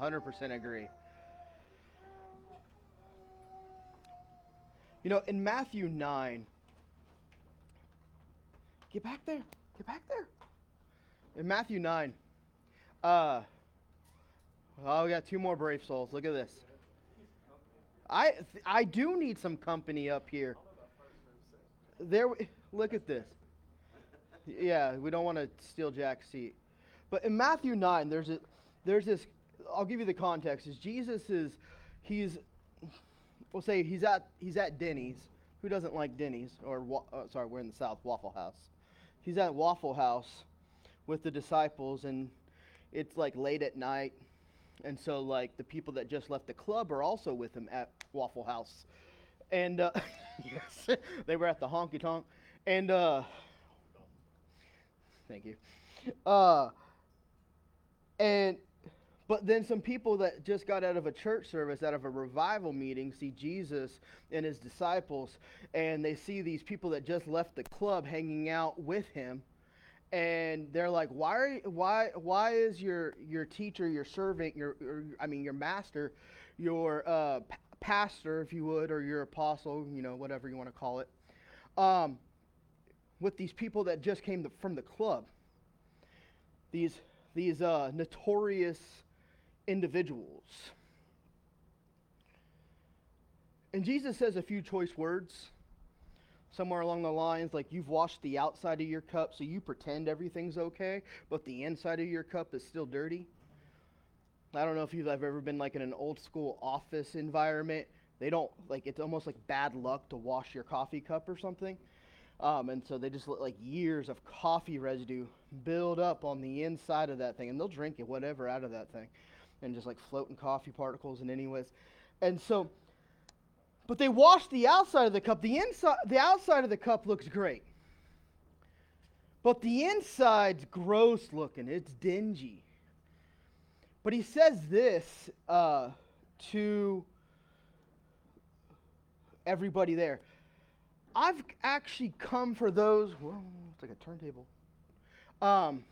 100% agree. You know, in Matthew 9, get back there, get back there. In Matthew 9, uh, oh, we got two more brave souls. Look at this. I, I do need some company up here. There, look at this. Yeah, we don't want to steal Jack's seat. But in Matthew 9, there's a, there's this, I'll give you the context. Is Jesus is, he's, we'll say he's at, he's at Denny's. Who doesn't like Denny's? Or, uh, sorry, we're in the South, Waffle House. He's at Waffle House with the disciples, and it's like late at night. And so, like, the people that just left the club are also with him at Waffle House. And, uh, yes, they were at the honky tonk. And, uh, thank you. Uh, and but then some people that just got out of a church service, out of a revival meeting, see Jesus and his disciples, and they see these people that just left the club hanging out with him, and they're like, "Why? Are, why? Why is your your teacher, your servant, your, your I mean, your master, your uh, p- pastor, if you would, or your apostle, you know, whatever you want to call it, um, with these people that just came from the club?" These these uh, notorious individuals. And Jesus says a few choice words somewhere along the lines like you've washed the outside of your cup so you pretend everything's okay but the inside of your cup is still dirty. I don't know if you've ever been like in an old school office environment. They don't like it's almost like bad luck to wash your coffee cup or something. Um, and so they just let like years of coffee residue build up on the inside of that thing, and they'll drink it whatever out of that thing, and just like floating coffee particles and anyways, and so. But they wash the outside of the cup. The inside, the outside of the cup looks great, but the inside's gross looking. It's dingy. But he says this uh, to everybody there. I've actually come for those. Whoa, it's like a turntable. Um,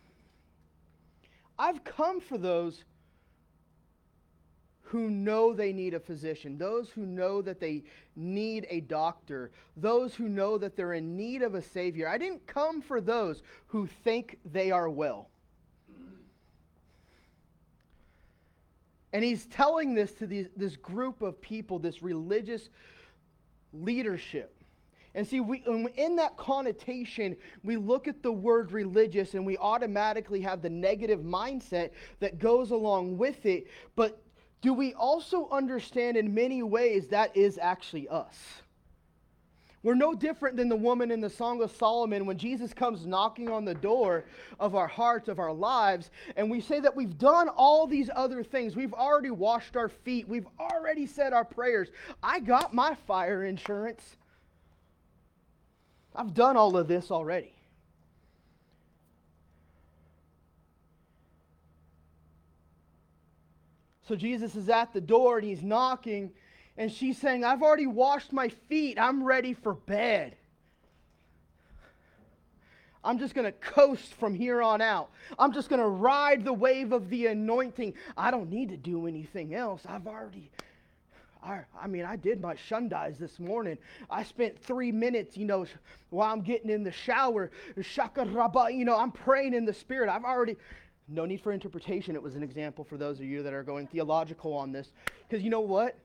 I've come for those who know they need a physician, those who know that they need a doctor, those who know that they're in need of a savior. I didn't come for those who think they are well. And he's telling this to these, this group of people, this religious leadership. And see, we, um, in that connotation, we look at the word religious and we automatically have the negative mindset that goes along with it. But do we also understand in many ways that is actually us? We're no different than the woman in the Song of Solomon when Jesus comes knocking on the door of our hearts, of our lives, and we say that we've done all these other things. We've already washed our feet, we've already said our prayers. I got my fire insurance. I've done all of this already. So Jesus is at the door and he's knocking, and she's saying, I've already washed my feet. I'm ready for bed. I'm just going to coast from here on out. I'm just going to ride the wave of the anointing. I don't need to do anything else. I've already I, I mean, I did my shundais this morning. I spent three minutes, you know, while I'm getting in the shower, shaka rabba, you know, I'm praying in the spirit. I've already, no need for interpretation. It was an example for those of you that are going theological on this. Because you know what?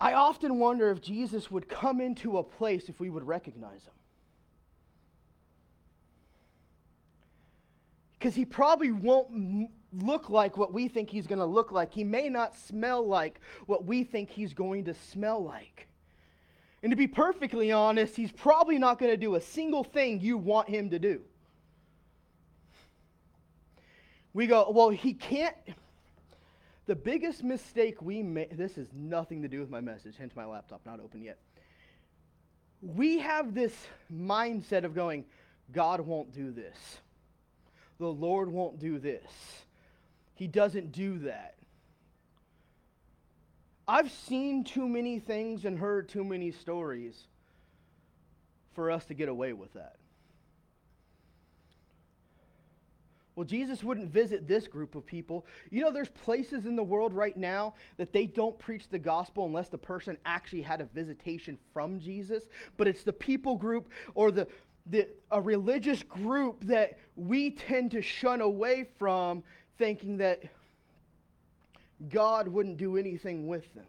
I often wonder if Jesus would come into a place if we would recognize him. Because he probably won't look like what we think he's going to look like. He may not smell like what we think he's going to smell like. And to be perfectly honest, he's probably not going to do a single thing you want him to do. We go, well, he can't. The biggest mistake we make, this has nothing to do with my message, hence my laptop not open yet. We have this mindset of going, God won't do this. The Lord won't do this he doesn't do that. I've seen too many things and heard too many stories for us to get away with that. Well, Jesus wouldn't visit this group of people. You know, there's places in the world right now that they don't preach the gospel unless the person actually had a visitation from Jesus. But it's the people group or the, the a religious group that we tend to shun away from, thinking that God wouldn't do anything with them.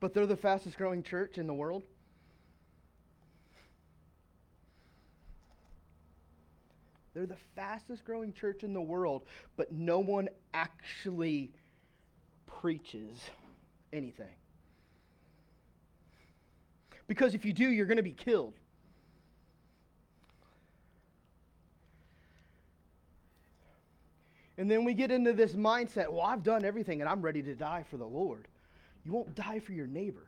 But they're the fastest growing church in the world. They're the fastest growing church in the world, but no one actually preaches anything. Because if you do, you're going to be killed. And then we get into this mindset well, I've done everything and I'm ready to die for the Lord. You won't die for your neighbor.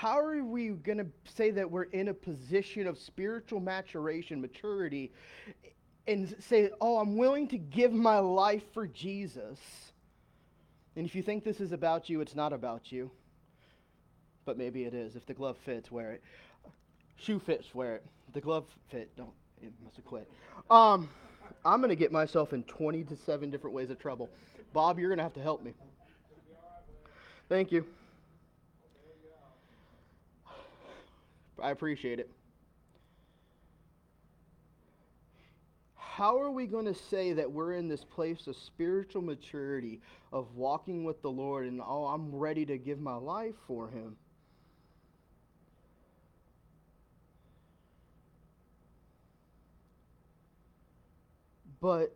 How are we going to say that we're in a position of spiritual maturation, maturity, and say, oh, I'm willing to give my life for Jesus? And if you think this is about you, it's not about you. But maybe it is. If the glove fits, wear it. Shoe fits, wear it. The glove fit, don't. It must have quit. Um, I'm going to get myself in 20 to 7 different ways of trouble. Bob, you're going to have to help me. Thank you. I appreciate it. How are we going to say that we're in this place of spiritual maturity, of walking with the Lord, and oh, I'm ready to give my life for Him? But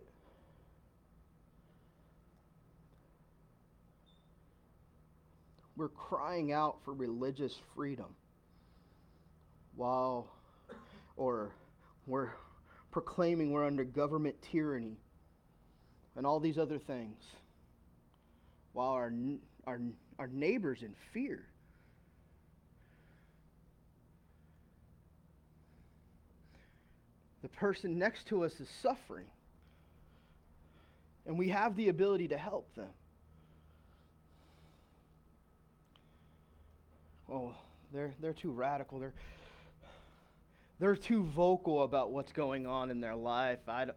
we're crying out for religious freedom while, or we're proclaiming we're under government tyranny and all these other things, while our, our, our neighbor's in fear. The person next to us is suffering, and we have the ability to help them. Oh, they're, they're too radical. They're, they're too vocal about what's going on in their life. I don't,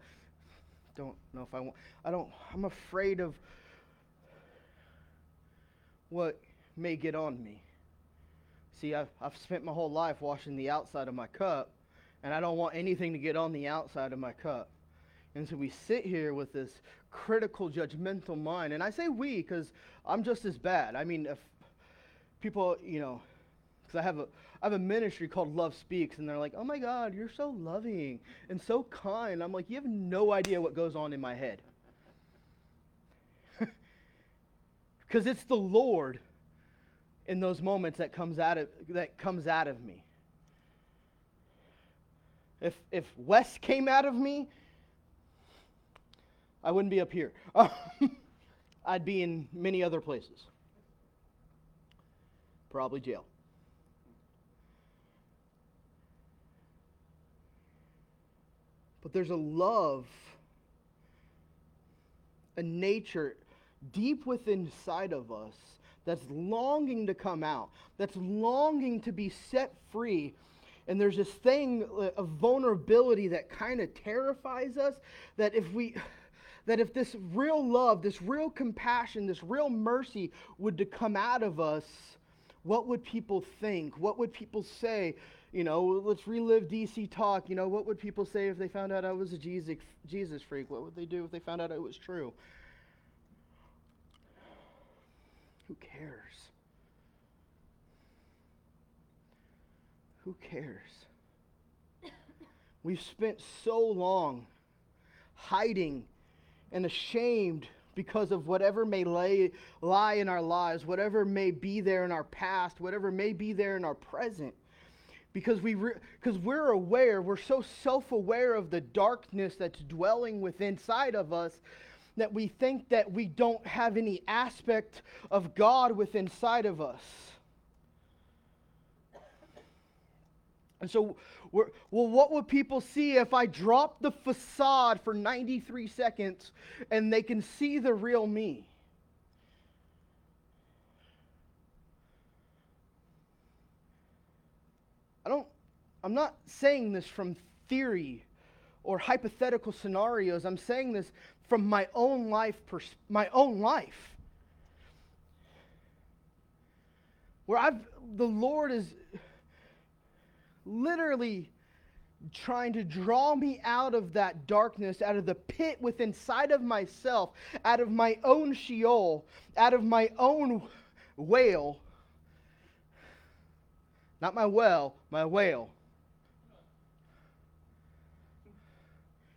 don't know if I want. I don't. I'm afraid of what may get on me. See, I've, I've spent my whole life washing the outside of my cup, and I don't want anything to get on the outside of my cup. And so we sit here with this critical, judgmental mind. And I say we because I'm just as bad. I mean, if people, you know, because I have a I have a ministry called Love Speaks, and they're like, "Oh my God, you're so loving and so kind." I'm like, "You have no idea what goes on in my head." Because it's the Lord in those moments that comes out of that comes out of me. If if Wes came out of me, I wouldn't be up here. I'd be in many other places. Probably jail. But there's a love, a nature deep within inside of us that's longing to come out, that's longing to be set free. And there's this thing uh, of vulnerability that kind of terrifies us that if we that if this real love, this real compassion, this real mercy would to come out of us, what would people think? What would people say? You know, let's relive DC talk. You know, what would people say if they found out I was a Jesus, Jesus freak? What would they do if they found out it was true? Who cares? Who cares? We've spent so long hiding and ashamed because of whatever may lay, lie in our lives, whatever may be there in our past, whatever may be there in our present because we because re- we're aware we're so self-aware of the darkness that's dwelling within inside of us that we think that we don't have any aspect of God within inside of us. And so, well, what would people see if I drop the facade for 93 seconds and they can see the real me? I'm not saying this from theory or hypothetical scenarios. I'm saying this from my own life, pers- my own life. Where I've, the Lord is literally trying to draw me out of that darkness, out of the pit within inside of myself, out of my own Sheol, out of my own whale. Not my well, my whale.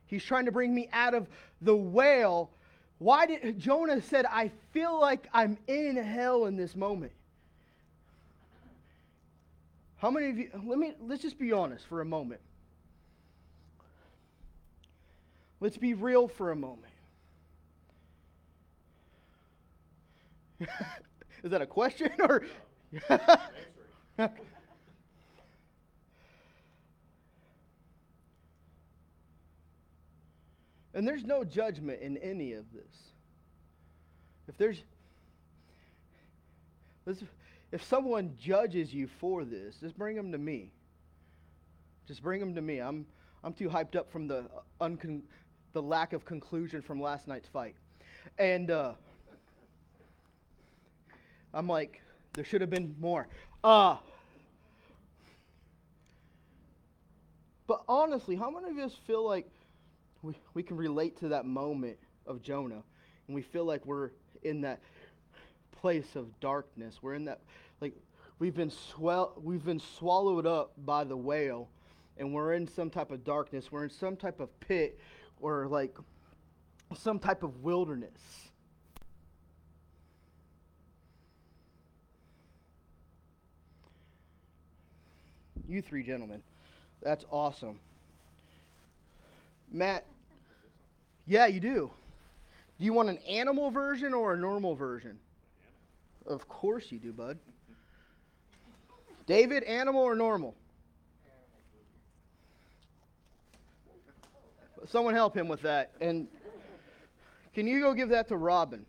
He's trying to bring me out of the whale. Why did Jonah said, I feel like I'm in hell in this moment? How many of you let me let's just be honest for a moment. Let's be real for a moment. Is that a question or And there's no judgment in any of this. If there's if someone judges you for this, just bring them to me. Just bring them to me. I'm I'm too hyped up from the uncon- the lack of conclusion from last night's fight. And uh, I'm like, there should have been more. Uh, but honestly, how many of us feel like we, we can relate to that moment of Jonah and we feel like we're in that place of darkness. We're in that like we've been swell we've been swallowed up by the whale and we're in some type of darkness. We're in some type of pit or like some type of wilderness. You three gentlemen. That's awesome. Matt, yeah, you do. Do you want an animal version or a normal version? Of course you do, bud. David, animal or normal? Someone help him with that. And can you go give that to Robin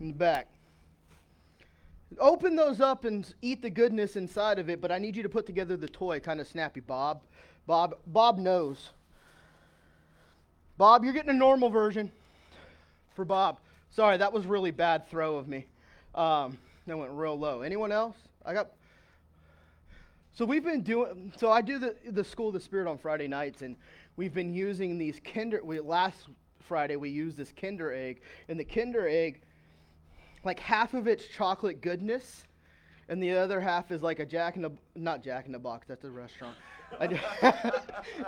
in the back? Open those up and eat the goodness inside of it, but I need you to put together the toy kind of snappy, Bob. Bob Bob knows. Bob, you're getting a normal version for Bob. Sorry, that was really bad throw of me. Um, that went real low. Anyone else? I got. So we've been doing. So I do the the School of the Spirit on Friday nights, and we've been using these Kinder. We, last Friday we used this Kinder egg, and the Kinder egg, like half of it's chocolate goodness, and the other half is like a Jack in the not Jack in the Box. That's a restaurant.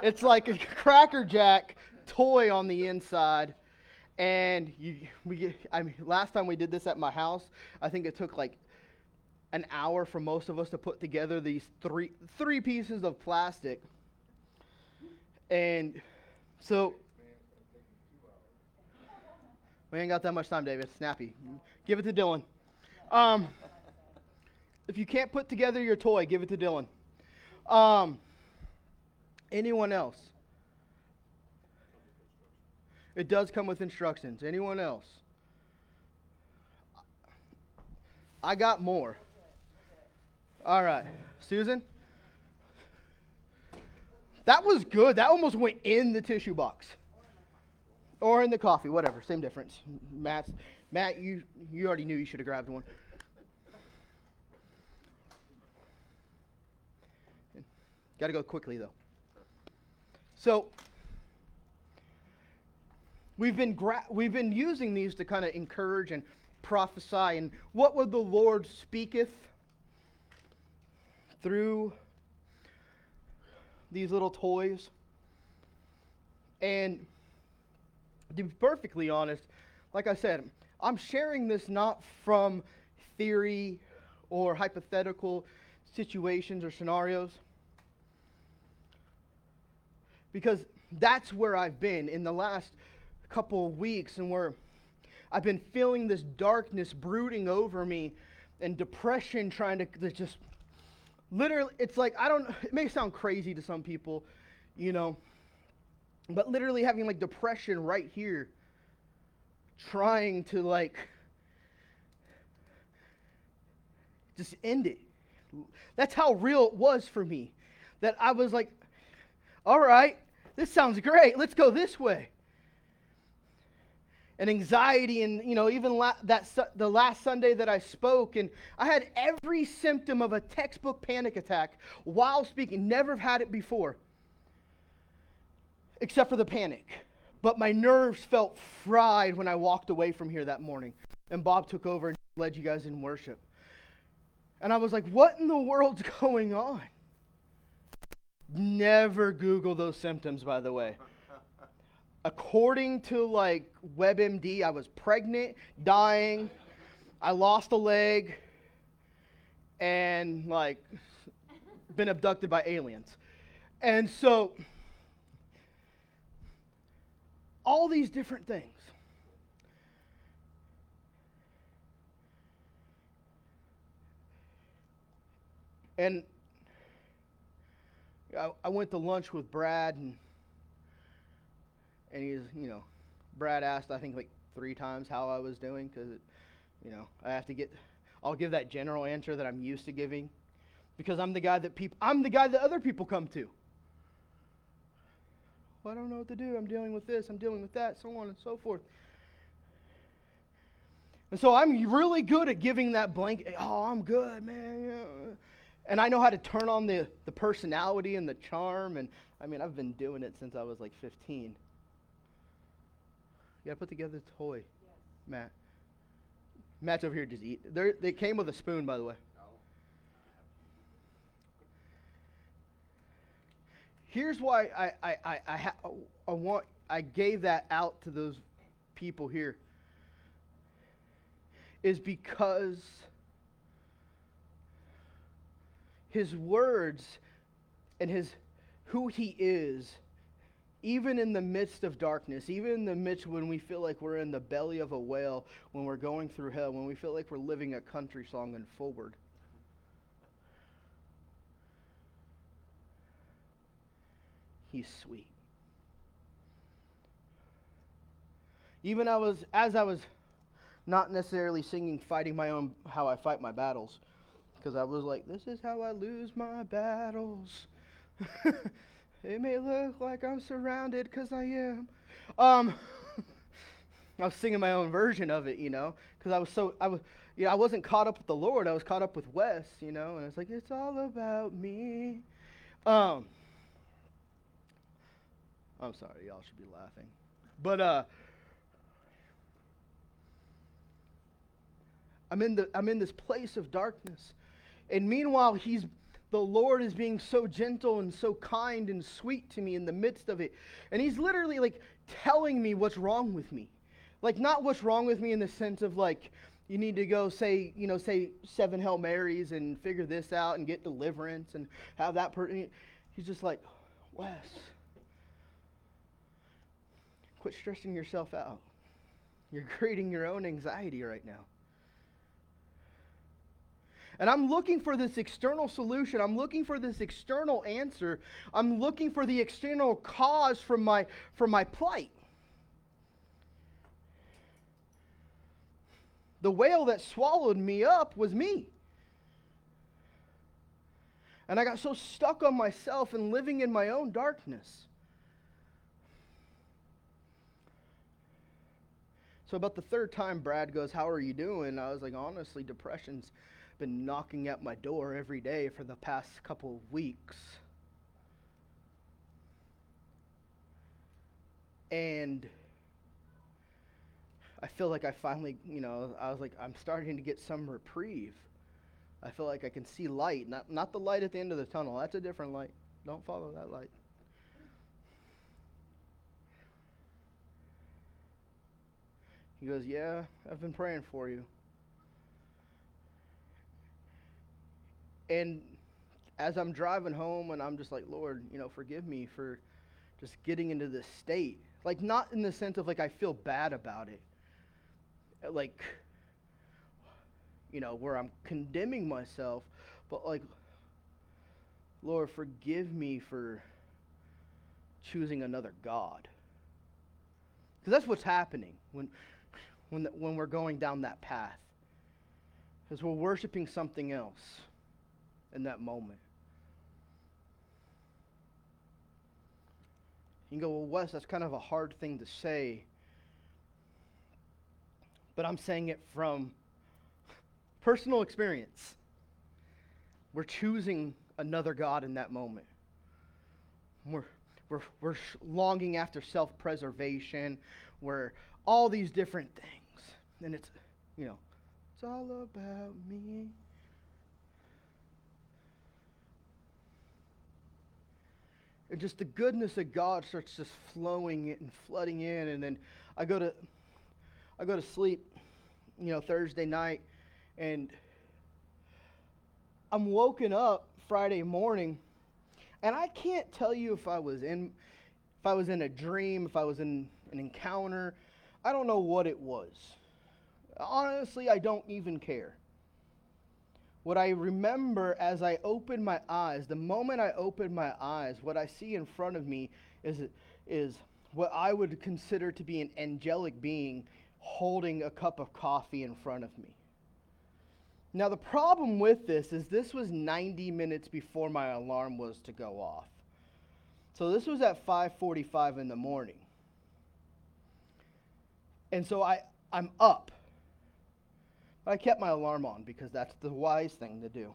it's like a Cracker Jack toy on the inside. And you, we get, I mean, last time we did this at my house, I think it took like an hour for most of us to put together these three three pieces of plastic. And so we ain't got that much time, David. Snappy. Give it to Dylan. Um, if you can't put together your toy, give it to Dylan. Um, anyone else? It does come with instructions. Anyone else? I got more. All right. Susan? That was good. That almost went in the tissue box. Or in the coffee, whatever. Same difference. Matt, Matt, you, you already knew you should have grabbed one. Got to go quickly, though. So, We've been, gra- we've been using these to kind of encourage and prophesy. And what would the Lord speaketh through these little toys? And to be perfectly honest, like I said, I'm sharing this not from theory or hypothetical situations or scenarios because that's where I've been in the last couple of weeks and where I've been feeling this darkness brooding over me and depression trying to, just literally, it's like, I don't, it may sound crazy to some people, you know, but literally having like depression right here, trying to like just end it. That's how real it was for me. that I was like, all right, this sounds great. Let's go this way. And anxiety, and you know, even la- that su- the last Sunday that I spoke, and I had every symptom of a textbook panic attack while speaking. Never had it before, except for the panic. But my nerves felt fried when I walked away from here that morning, and Bob took over and led you guys in worship. And I was like, what in the world's going on? Never Google those symptoms, by the way. According to like WebMD, I was pregnant, dying, I lost a leg, and like been abducted by aliens. And so, all these different things. And I, I went to lunch with Brad, and and he's, you know, Brad asked I think like three times how I was doing because, you know, I have to get. I'll give that general answer that I'm used to giving, because I'm the guy that people. I'm the guy that other people come to. Well, I don't know what to do. I'm dealing with this. I'm dealing with that. So on and so forth. And so I'm really good at giving that blank. Oh, I'm good, man. And I know how to turn on the, the personality and the charm. And I mean, I've been doing it since I was like 15. You gotta put together a toy, yes. Matt. Matt's over here just eat. They're, they came with a spoon, by the way. Here's why I, I, I, I, ha- I want I gave that out to those people here. Is because his words and his who he is even in the midst of darkness, even in the midst when we feel like we're in the belly of a whale, when we're going through hell, when we feel like we're living a country song and forward. He's sweet. Even I was as I was not necessarily singing fighting my own how I fight my battles, because I was like, this is how I lose my battles. it may look like I'm surrounded because I am. Um, I was singing my own version of it, you know, because I was so I was, you know, I wasn't caught up with the Lord. I was caught up with Wes, you know, and it's like it's all about me. Um, I'm sorry, y'all should be laughing, but uh, I'm in the I'm in this place of darkness, and meanwhile, he's the Lord is being so gentle and so kind and sweet to me in the midst of it. And he's literally like telling me what's wrong with me. Like not what's wrong with me in the sense of like you need to go say, you know, say seven Hail Marys and figure this out and get deliverance and have that person. He's just like, Wes, quit stressing yourself out. You're creating your own anxiety right now. And I'm looking for this external solution. I'm looking for this external answer. I'm looking for the external cause from my, from my plight. The whale that swallowed me up was me. And I got so stuck on myself and living in my own darkness. So, about the third time, Brad goes, How are you doing? I was like, Honestly, depression's been knocking at my door every day for the past couple of weeks. And I feel like I finally, you know, I was like, I'm starting to get some reprieve. I feel like I can see light, not, not the light at the end of the tunnel. That's a different light. Don't follow that light. He goes, Yeah, I've been praying for you. And as I'm driving home and I'm just like, Lord, you know, forgive me for just getting into this state. Like, not in the sense of like I feel bad about it. Uh, like, you know, where I'm condemning myself, but like, Lord, forgive me for choosing another God. Because that's what's happening when, when, the, when we're going down that path. Because we're worshiping something else in that moment. You go, well, Wes, that's kind of a hard thing to say. But I'm saying it from personal experience. We're choosing another God in that moment. We're, we're, we're longing after self preservation. We're all these different things. And it's, you know, it's all about me. And just the goodness of God starts just flowing and flooding in. And then I go to I go to sleep, you know, Thursday night, and I'm woken up Friday morning, and I can't tell you if I was in if I was in a dream, if I was in an encounter. I don't know what it was. Honestly, I don't even care. What I remember as I open my eyes, the moment I open my eyes, what I see in front of me is, is what I would consider to be an angelic being holding a cup of coffee in front of me. Now, the problem with this is this was 90 minutes before my alarm was to go off. So this was at 5:45 in the morning. And so I I'm up. I kept my alarm on because that's the wise thing to do.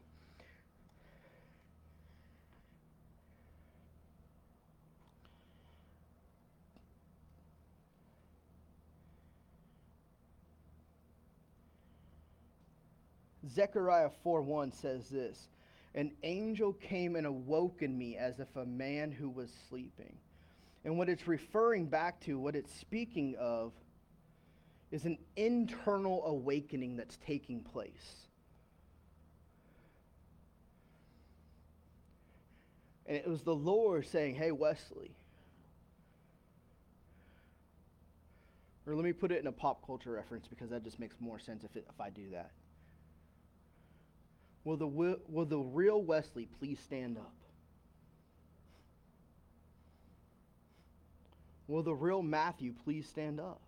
Zechariah 4:1 says this, "An angel came and awoke in me as if a man who was sleeping." And what it's referring back to, what it's speaking of is an internal awakening that's taking place. And it was the Lord saying, Hey, Wesley. Or let me put it in a pop culture reference because that just makes more sense if, it, if I do that. Will the, will the real Wesley please stand up? Will the real Matthew please stand up?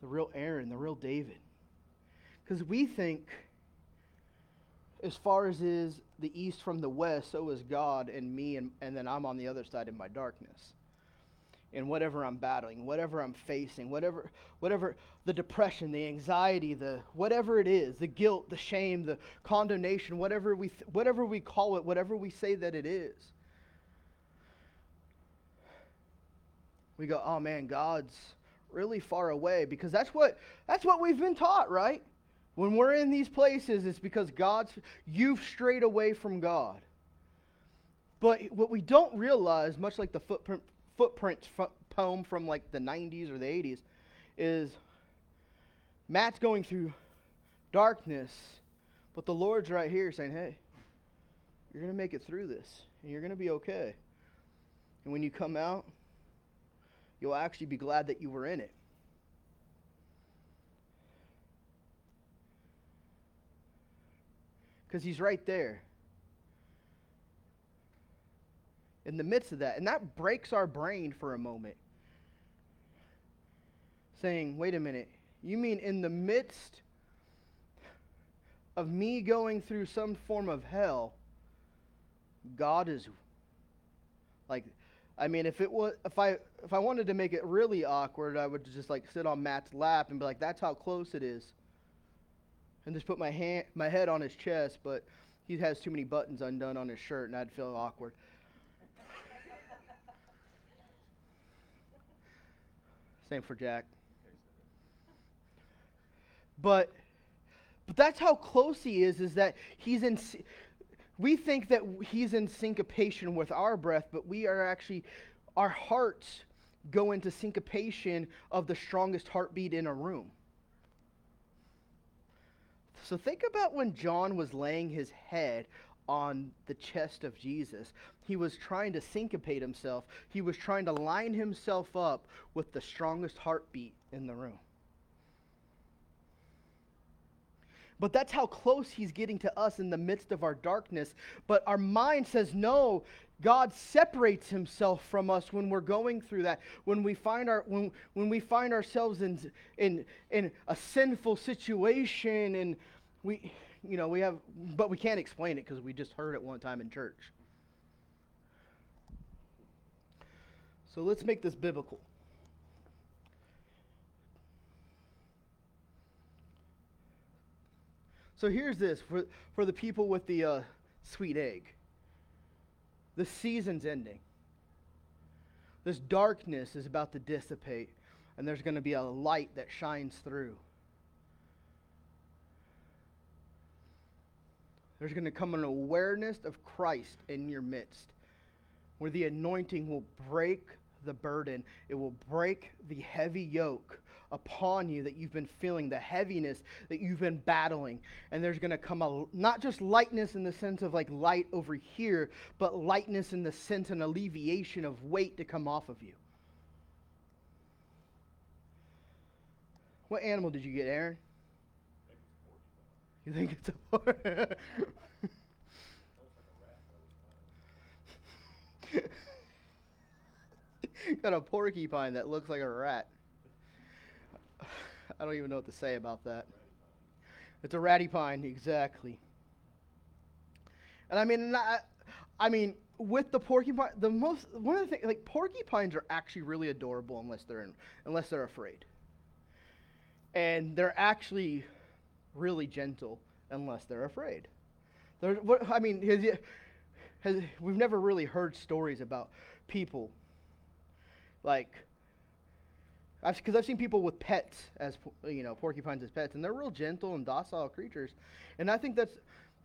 The real Aaron, the real David. Because we think, as far as is the east from the west, so is God and me, and, and then I'm on the other side in my darkness. And whatever I'm battling, whatever I'm facing, whatever, whatever the depression, the anxiety, the whatever it is, the guilt, the shame, the condemnation, whatever we, th- whatever we call it, whatever we say that it is. We go, oh man, God's really far away because that's what that's what we've been taught, right? When we're in these places, it's because God's you've strayed away from God. But what we don't realize, much like the footprint footprints poem from like the 90s or the 80s, is Matt's going through darkness, but the Lord's right here saying, "Hey, you're going to make it through this, and you're going to be okay." And when you come out, you'll actually be glad that you were in it. Because he's right there. In the midst of that. And that breaks our brain for a moment. Saying, wait a minute, you mean in the midst of me going through some form of hell, God is like I mean, if it was, if I, if I wanted to make it really awkward, I would just like sit on Matt's lap and be like, "That's how close it is," and just put my hand, my head on his chest. But he has too many buttons undone on his shirt, and I'd feel awkward. Same for Jack. But, but that's how close he is. Is that he's in we think that he's in syncopation with our breath, but we are actually, our hearts go into syncopation of the strongest heartbeat in a room. So think about when John was laying his head on the chest of Jesus. He was trying to syncopate himself, he was trying to line himself up with the strongest heartbeat in the room. But that's how close he's getting to us in the midst of our darkness. But our mind says, no, God separates himself from us when we're going through that. When we find our when, when we find ourselves in in in a sinful situation and we you know, we have but we can't explain it because we just heard it one time in church. So let's make this biblical. So here's this for, for the people with the uh, sweet egg. The season's ending. This darkness is about to dissipate, and there's going to be a light that shines through. There's going to come an awareness of Christ in your midst, where the anointing will break the burden, it will break the heavy yoke upon you that you've been feeling, the heaviness that you've been battling. And there's going to come a, not just lightness in the sense of like light over here, but lightness in the sense and alleviation of weight to come off of you. What animal did you get, Aaron? You think it's a Got a porcupine that looks like a rat. I don't even know what to say about that. It's a ratty pine, exactly. And I mean, I, I mean, with the porcupine, the most one of the things like porcupines are actually really adorable unless they're in, unless they're afraid, and they're actually really gentle unless they're afraid. They're, what, I mean, has, has, we've never really heard stories about people like because I've, I've, seen people with pets as you know porcupines as pets, and they're real gentle and docile creatures. And I think that's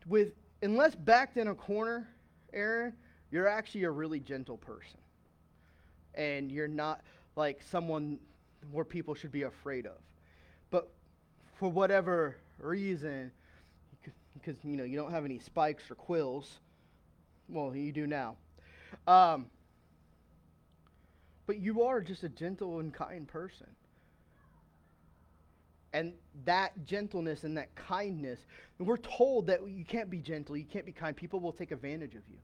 with unless backed in a corner, Aaron, you're actually a really gentle person, and you're not like someone where people should be afraid of. But for whatever reason, because you know you don't have any spikes or quills, well you do now. Um, but you are just a gentle and kind person. And that gentleness and that kindness, and we're told that you can't be gentle, you can't be kind. People will take advantage of you.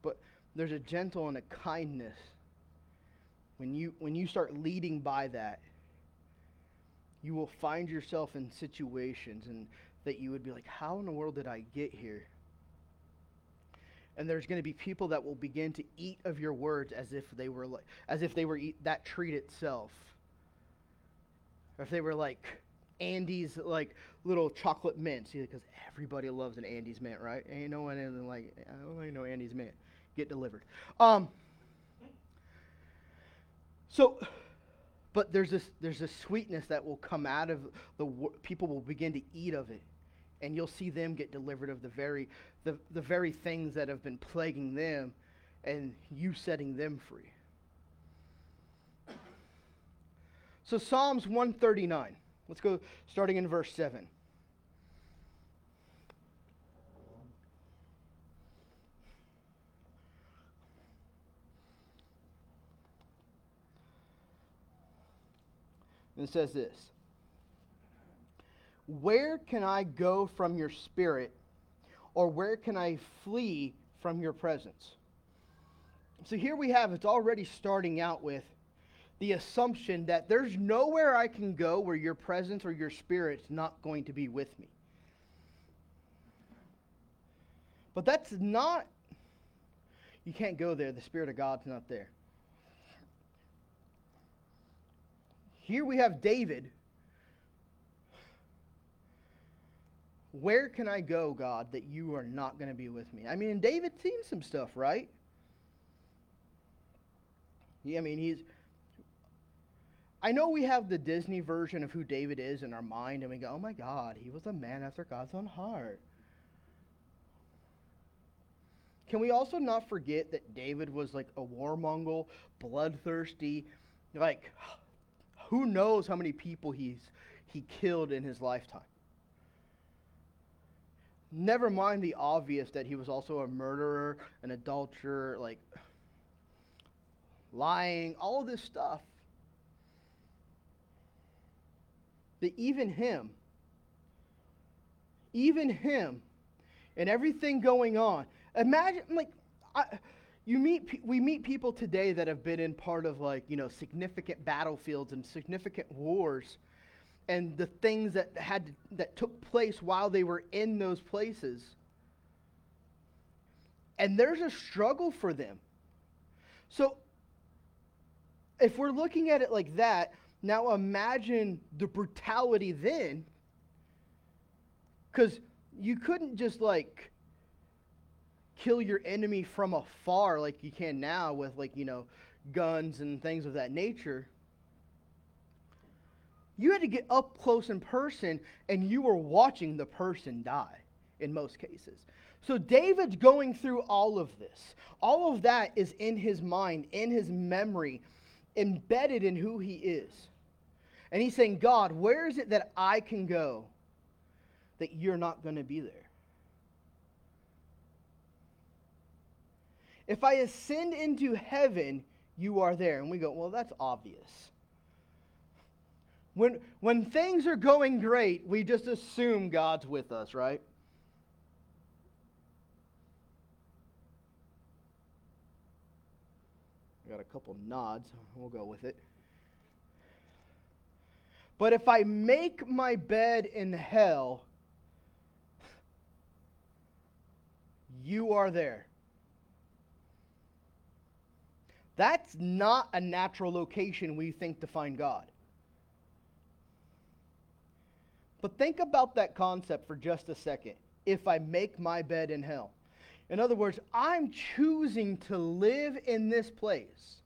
But there's a gentle and a kindness. When you, when you start leading by that, you will find yourself in situations and that you would be like, how in the world did I get here? And there's going to be people that will begin to eat of your words as if they were like, as if they were eat, that treat itself. Or if they were like Andes like little chocolate mints because everybody loves an Andes mint right? Ain't no one in like I don't really know Andes mint get delivered. Um so but there's this there's this sweetness that will come out of the people will begin to eat of it. And you'll see them get delivered of the very the, the very things that have been plaguing them and you setting them free. So Psalms 139. Let's go starting in verse 7. And it says this Where can I go from your spirit? Or where can I flee from your presence? So here we have it's already starting out with the assumption that there's nowhere I can go where your presence or your spirit's not going to be with me. But that's not, you can't go there. The Spirit of God's not there. Here we have David Where can I go, God, that you are not going to be with me? I mean, David seen some stuff, right? Yeah, I mean, he's. I know we have the Disney version of who David is in our mind, and we go, oh my God, he was a man after God's own heart. Can we also not forget that David was like a war warmonger, bloodthirsty, like who knows how many people he's he killed in his lifetime? Never mind the obvious that he was also a murderer, an adulterer, like lying, all this stuff. That even him, even him, and everything going on. Imagine, like, I, you meet, we meet people today that have been in part of like, you know, significant battlefields and significant wars and the things that had that took place while they were in those places. And there's a struggle for them. So, if we're looking at it like that, now imagine the brutality then. Because you couldn't just like kill your enemy from afar like you can now with like, you know, guns and things of that nature. You had to get up close in person and you were watching the person die in most cases. So David's going through all of this. All of that is in his mind, in his memory, embedded in who he is. And he's saying, God, where is it that I can go that you're not going to be there? If I ascend into heaven, you are there. And we go, well, that's obvious. When, when things are going great, we just assume God's with us, right? I got a couple nods. We'll go with it. But if I make my bed in hell, you are there. That's not a natural location we think to find God. But think about that concept for just a second. If I make my bed in hell. In other words, I'm choosing to live in this place.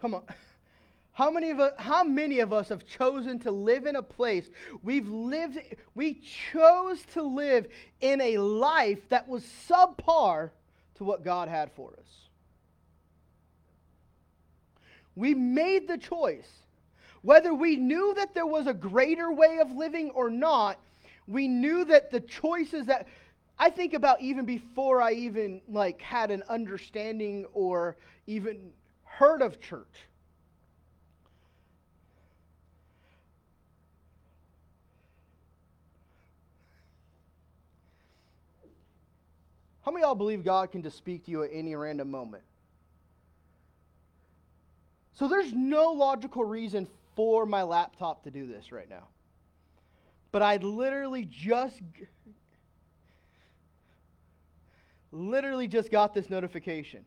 Come on. How many of us, how many of us have chosen to live in a place we've lived we chose to live in a life that was subpar to what God had for us. We made the choice. Whether we knew that there was a greater way of living or not, we knew that the choices that I think about even before I even like had an understanding or even heard of church. How many of y'all believe God can just speak to you at any random moment? So there's no logical reason for my laptop to do this right now. But I literally just literally just got this notification.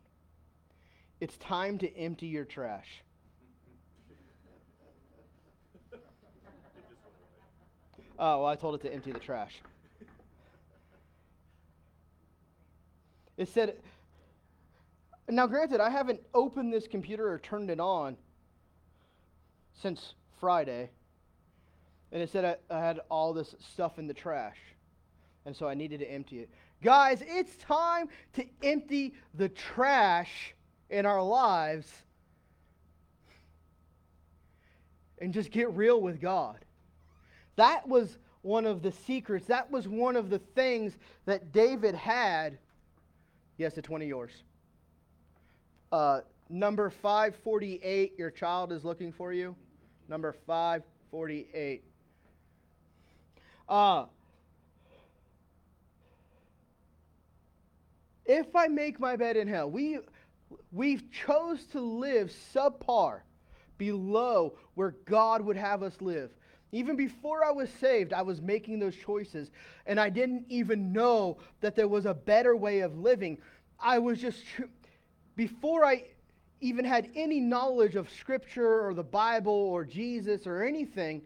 It's time to empty your trash. Oh, well, I told it to empty the trash. It said, now granted, I haven't opened this computer or turned it on since Friday. And it said I, I had all this stuff in the trash. And so I needed to empty it. Guys, it's time to empty the trash in our lives and just get real with God. That was one of the secrets. That was one of the things that David had Yes, it's one of yours. Uh, number 548, your child is looking for you. Number 548. Uh, if I make my bed in hell, we, we've chose to live subpar, below where God would have us live. Even before I was saved, I was making those choices, and I didn't even know that there was a better way of living. I was just, before I even had any knowledge of Scripture or the Bible or Jesus or anything,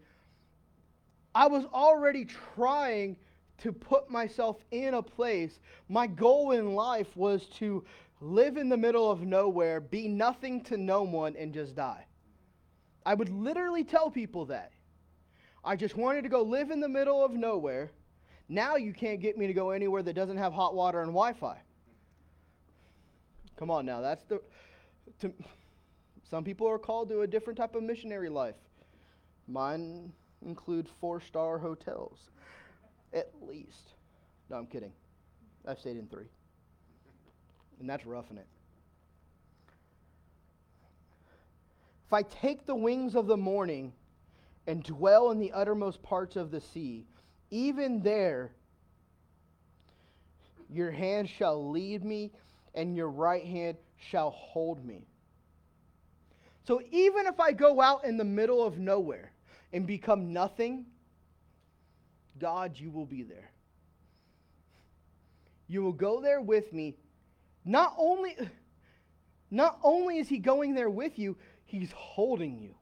I was already trying to put myself in a place. My goal in life was to live in the middle of nowhere, be nothing to no one, and just die. I would literally tell people that. I just wanted to go live in the middle of nowhere. Now you can't get me to go anywhere that doesn't have hot water and Wi Fi. Come on now, that's the. To, some people are called to a different type of missionary life. Mine include four star hotels, at least. No, I'm kidding. I've stayed in three. And that's roughing it. If I take the wings of the morning and dwell in the uttermost parts of the sea, even there your hand shall lead me, and your right hand shall hold me. So even if I go out in the middle of nowhere and become nothing, God, you will be there. You will go there with me, Not only, not only is he going there with you, he's holding you.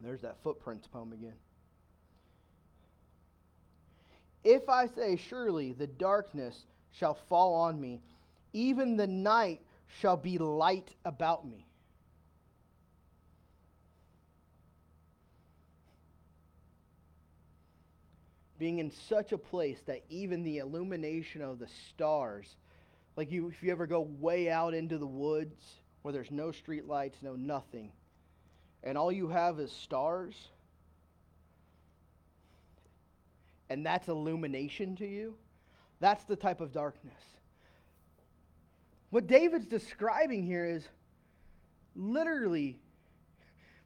There's that footprints poem again. If I say, Surely the darkness shall fall on me, even the night shall be light about me. Being in such a place that even the illumination of the stars, like you, if you ever go way out into the woods where there's no street lights, no nothing, and all you have is stars, and that's illumination to you, that's the type of darkness. What David's describing here is literally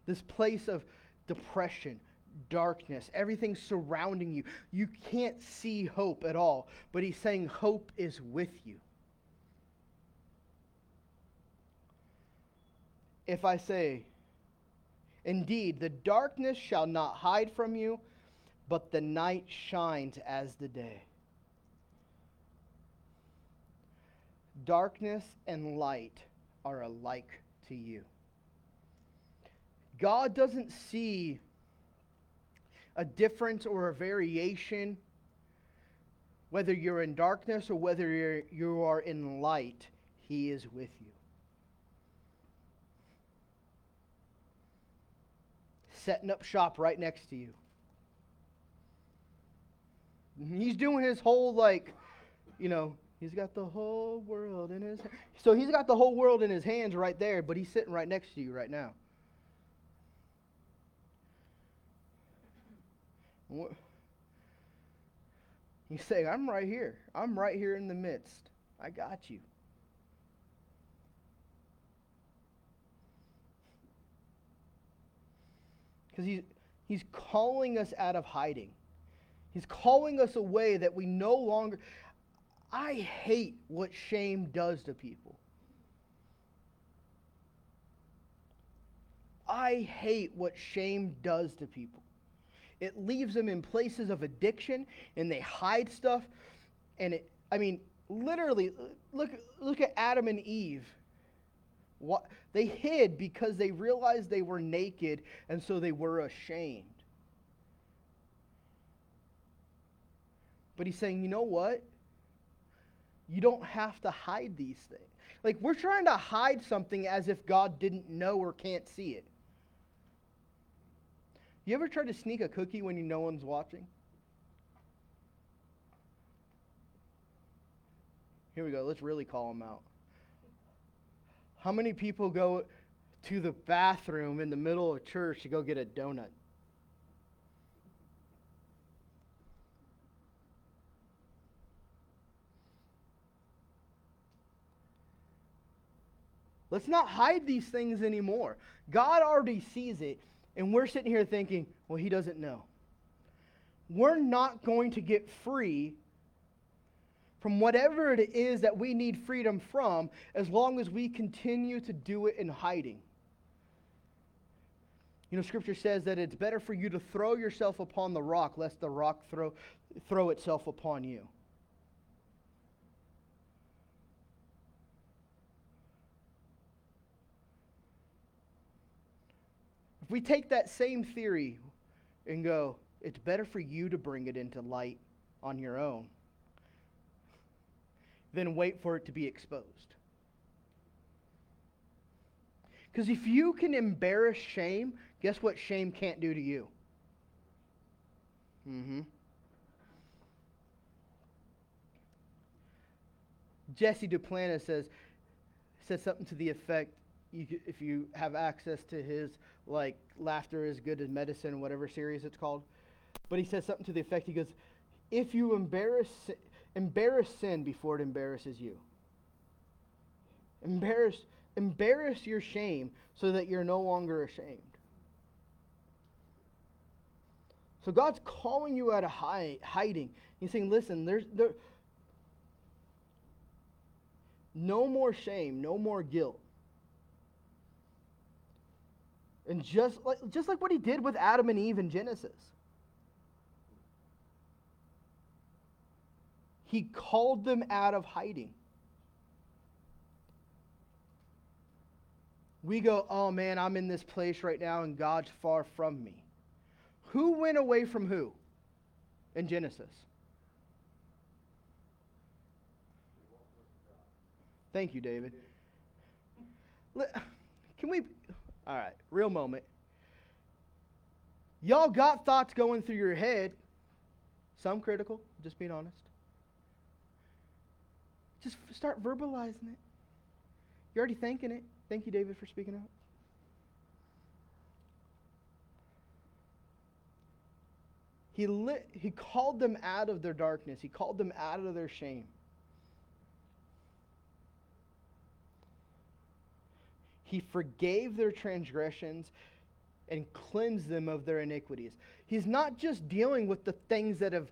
this place of depression, darkness, everything surrounding you. You can't see hope at all, but he's saying hope is with you. If I say, Indeed, the darkness shall not hide from you, but the night shines as the day. Darkness and light are alike to you. God doesn't see a difference or a variation whether you're in darkness or whether you're, you are in light. He is with you. Setting up shop right next to you. He's doing his whole, like, you know, He's got the whole world in his So he's got the whole world in his hands right there, but he's sitting right next to you right now. He's saying, I'm right here. I'm right here in the midst. I got you. Because he's, he's calling us out of hiding. He's calling us away that we no longer. I hate what shame does to people. I hate what shame does to people. It leaves them in places of addiction and they hide stuff. And it, I mean, literally, look, look at Adam and Eve. What, they hid because they realized they were naked and so they were ashamed. But he's saying, you know what? You don't have to hide these things. Like, we're trying to hide something as if God didn't know or can't see it. You ever try to sneak a cookie when you no one's watching? Here we go. Let's really call them out. How many people go to the bathroom in the middle of church to go get a donut? Let's not hide these things anymore. God already sees it, and we're sitting here thinking, well, he doesn't know. We're not going to get free from whatever it is that we need freedom from as long as we continue to do it in hiding. You know, Scripture says that it's better for you to throw yourself upon the rock, lest the rock throw, throw itself upon you. If we take that same theory and go, it's better for you to bring it into light on your own than wait for it to be exposed. Because if you can embarrass shame, guess what shame can't do to you? Mm-hmm. Jesse Duplantis says says something to the effect you, if you have access to his like laughter is good as medicine, whatever series it's called. But he says something to the effect. He goes, "If you embarrass embarrass sin before it embarrasses you, embarrass embarrass your shame so that you're no longer ashamed." So God's calling you out of hiding. He's saying, "Listen, there's there." No more shame, no more guilt. And just like, just like what he did with Adam and Eve in Genesis. He called them out of hiding. We go, oh man, I'm in this place right now and God's far from me. Who went away from who in Genesis? Thank you, David. Can we? All right, real moment. Y'all got thoughts going through your head, some critical, just being honest. Just start verbalizing it. You're already thinking it. Thank you, David, for speaking out. He, lit, he called them out of their darkness, he called them out of their shame. He forgave their transgressions and cleansed them of their iniquities. He's not just dealing with the things that have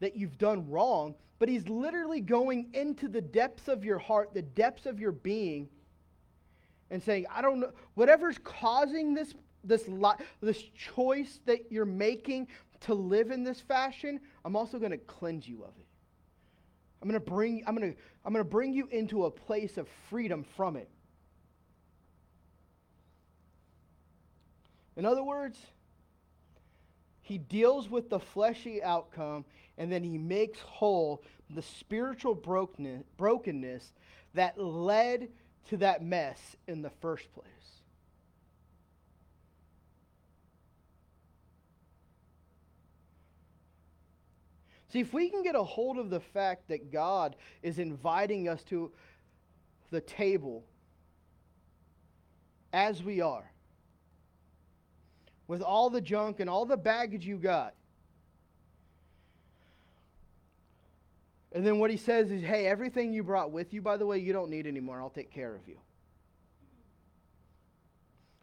that you've done wrong, but he's literally going into the depths of your heart, the depths of your being and saying, I don't know whatever's causing this this li- this choice that you're making to live in this fashion, I'm also going to cleanse you of it. I'm going to bring I'm going to I'm going to bring you into a place of freedom from it. In other words, he deals with the fleshy outcome and then he makes whole the spiritual brokenness that led to that mess in the first place. See, if we can get a hold of the fact that God is inviting us to the table as we are, with all the junk and all the baggage you got. And then what he says is, hey, everything you brought with you, by the way, you don't need anymore. I'll take care of you.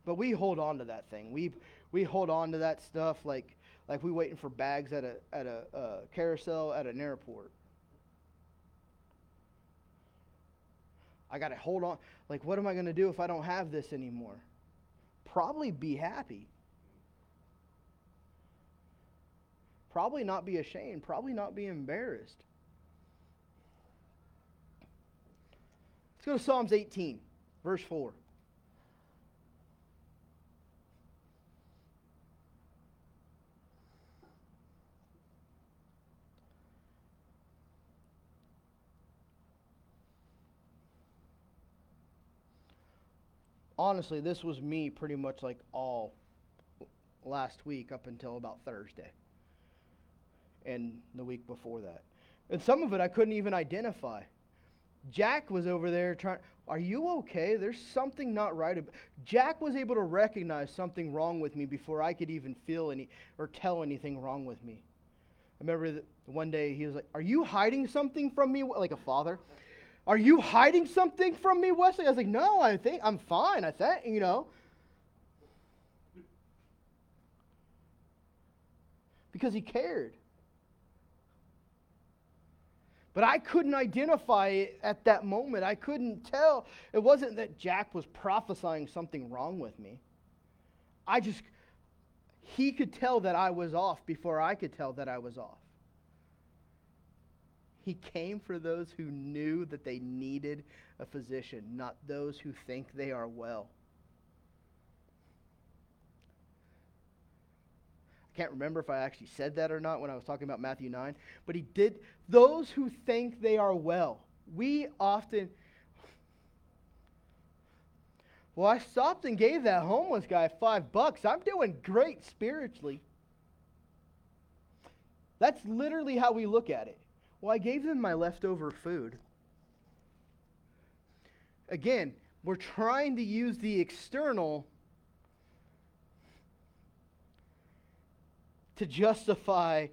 But we hold on to that thing. We, we hold on to that stuff like, like we waiting for bags at a, at a uh, carousel at an airport. I got to hold on. Like, what am I going to do if I don't have this anymore? Probably be happy. Probably not be ashamed. Probably not be embarrassed. Let's go to Psalms 18, verse 4. honestly, this was me pretty much like all last week up until about Thursday and the week before that. And some of it I couldn't even identify. Jack was over there trying, Are you okay? There's something not right. Jack was able to recognize something wrong with me before I could even feel any or tell anything wrong with me. I remember one day he was like, Are you hiding something from me? Like a father. Are you hiding something from me, Wesley? I was like, No, I think I'm fine. I think, you know. Because he cared. But I couldn't identify it at that moment. I couldn't tell. It wasn't that Jack was prophesying something wrong with me. I just, he could tell that I was off before I could tell that I was off. He came for those who knew that they needed a physician, not those who think they are well. Can't remember if I actually said that or not when I was talking about Matthew 9, but he did. Those who think they are well. We often. Well, I stopped and gave that homeless guy five bucks. I'm doing great spiritually. That's literally how we look at it. Well, I gave them my leftover food. Again, we're trying to use the external to justify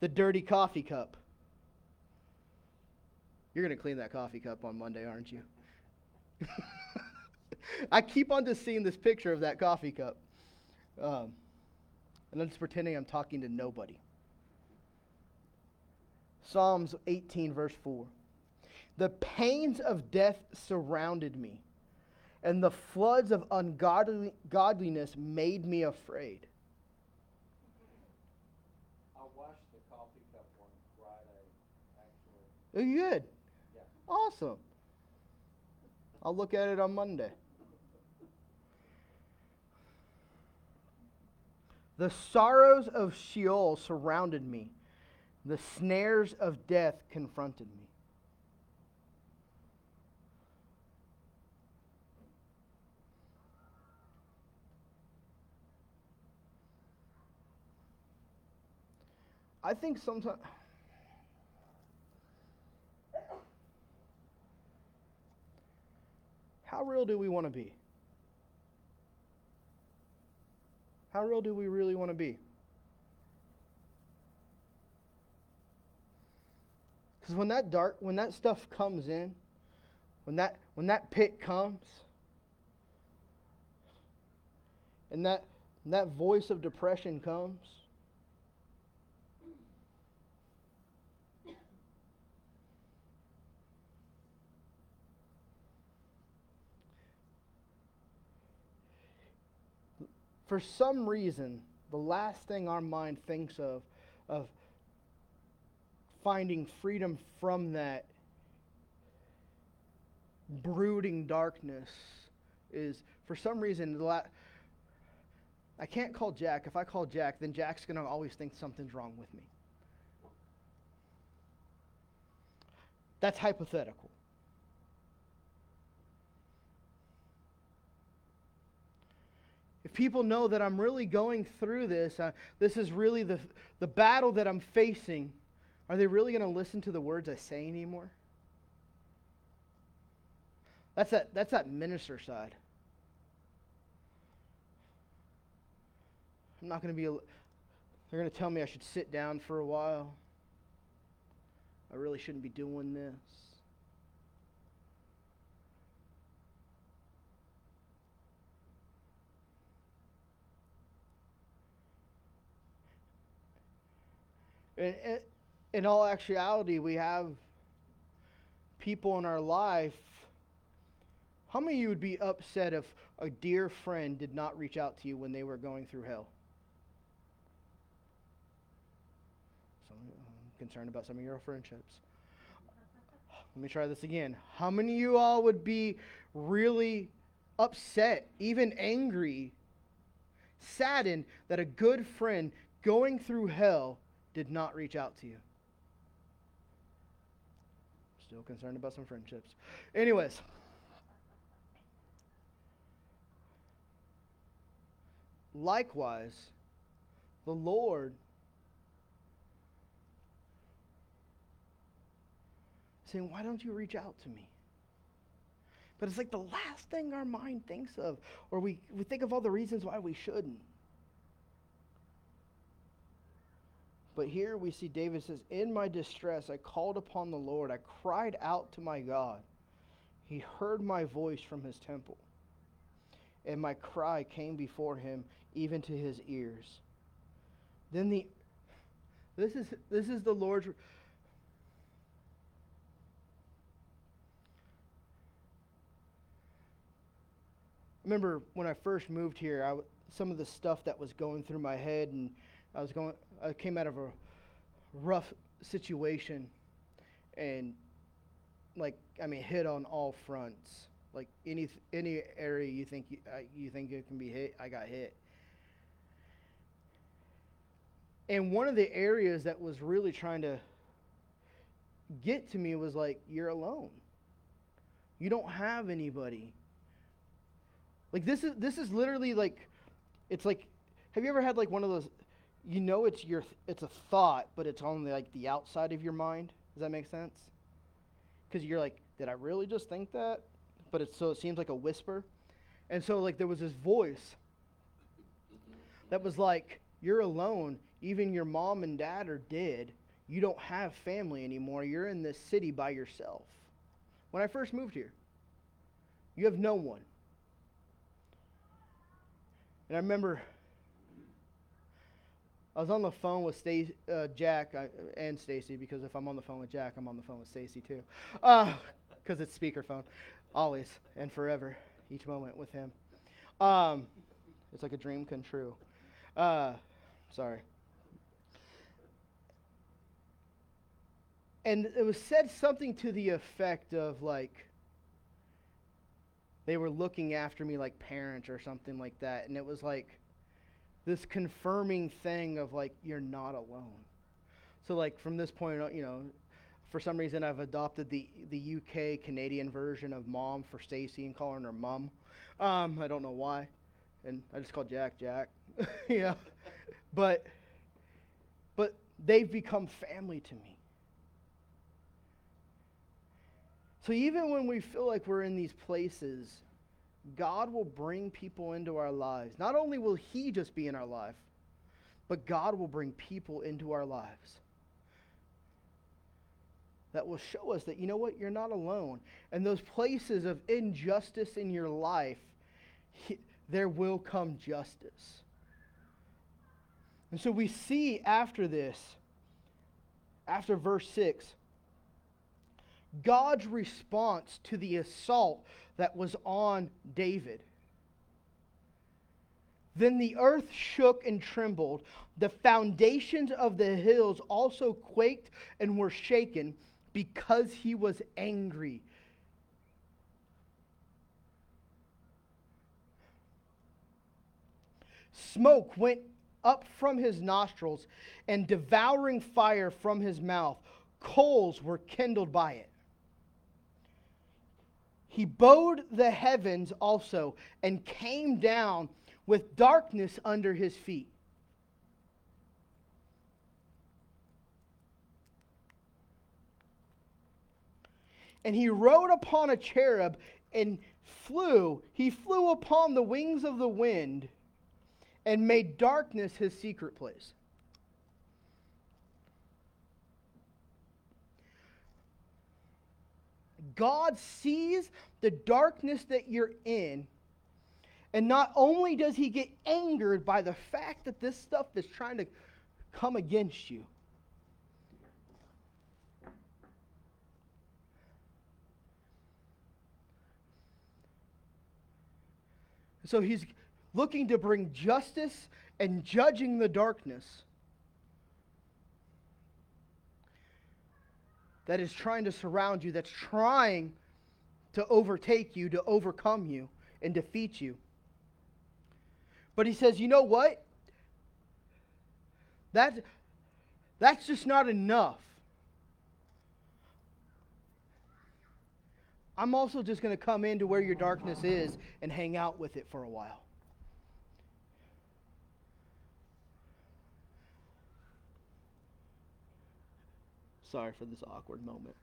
the dirty coffee cup. You're going to clean that coffee cup on Monday, aren't you? I keep on just seeing this picture of that coffee cup. Um, and I'm just pretending I'm talking to nobody. Psalms 18, verse 4. The pains of death surrounded me, and the floods of ungodliness made me afraid. Are you good? Awesome. I'll look at it on Monday. The sorrows of Sheol surrounded me. The snares of death confronted me. I think sometimes. How real do we want to be? How real do we really want to be? Because when that dark, when that stuff comes in, when that when that pit comes, and that and that voice of depression comes, for some reason, the last thing our mind thinks of, of finding freedom from that brooding darkness, is for some reason, the la- I can't call Jack. If I call Jack, then Jack's going to always think something's wrong with me. That's hypothetical. People know that I'm really going through this, uh, this is really the, the battle that I'm facing, are they really going to listen to the words I say anymore? That's that, that's that minister side. I'm not going to be, they're going to tell me I should sit down for a while. I really shouldn't be doing this. In, in all actuality, we have people in our life. How many of you would be upset if a dear friend did not reach out to you when they were going through hell? Some, I'm concerned about some of your friendships. Let me try this again. How many of you all would be really upset, even angry, saddened that a good friend going through hell did not reach out to you. Still concerned about some friendships. Anyways. Likewise, the Lord saying, Why don't you reach out to me? But it's like the last thing our mind thinks of, or we, we think of all the reasons why we shouldn't. But here we see David says, In my distress, I called upon the Lord. I cried out to my God. He heard my voice from his temple. And my cry came before him, even to his ears. Then the this is this is the Lord's remember when I first moved here, I, some of the stuff that was going through my head, and I was going, I came out of a rough situation and like I mean hit on all fronts. Like any any area you think you, uh, you think it can be hit, I got hit. And one of the areas that was really trying to get to me was like you're alone. You don't have anybody. Like this is this is literally like it's like have you ever had like one of those you know it's your it's a thought, but it's on the, like the outside of your mind. Does that make sense? Because you're like, did I really just think that? But it's so it seems like a whisper, and so like there was this voice that was like, you're alone. Even your mom and dad are dead. You don't have family anymore. You're in this city by yourself. When I first moved here, you have no one. And I remember I was on the phone with Stacy, uh, Jack I, and Stacy because if I'm on the phone with Jack, I'm on the phone with Stacy too, because uh, it's speakerphone, always and forever, each moment with him. Um, it's like a dream come true. Uh, sorry. and it was said something to the effect of like they were looking after me like parents or something like that and it was like this confirming thing of like you're not alone. So like from this point on you know for some reason i've adopted the the uk canadian version of mom for stacy and calling her mom um, i don't know why. And i just call jack jack. Yeah. But but they've become family to me. So even when we feel like we're in these places, God will bring people into our lives. Not only will He just be in our life, but God will bring people into our lives that will show us that, you know what, you're not alone. And those places of injustice in your life, there will come justice. And so we see after this, after verse 6, God's response to the assault that was on David. Then the earth shook and trembled. The foundations of the hills also quaked and were shaken because he was angry. Smoke went up from his nostrils and devouring fire from his mouth. Coals were kindled by it. He bowed the heavens also and came down with darkness under his feet. And he rode upon a cherub and flew. He flew upon the wings of the wind and made darkness his secret place. God sees the darkness that you're in. And not only does he get angered by the fact that this stuff is trying to come against you, So he's looking to bring justice and judging the darkness. That is trying to surround you, that's trying to overtake you, to overcome you, and defeat you. But he says, you know what? That, that's just not enough. I'm also just going to come into where your darkness is and hang out with it for a while. Sorry for this awkward moment.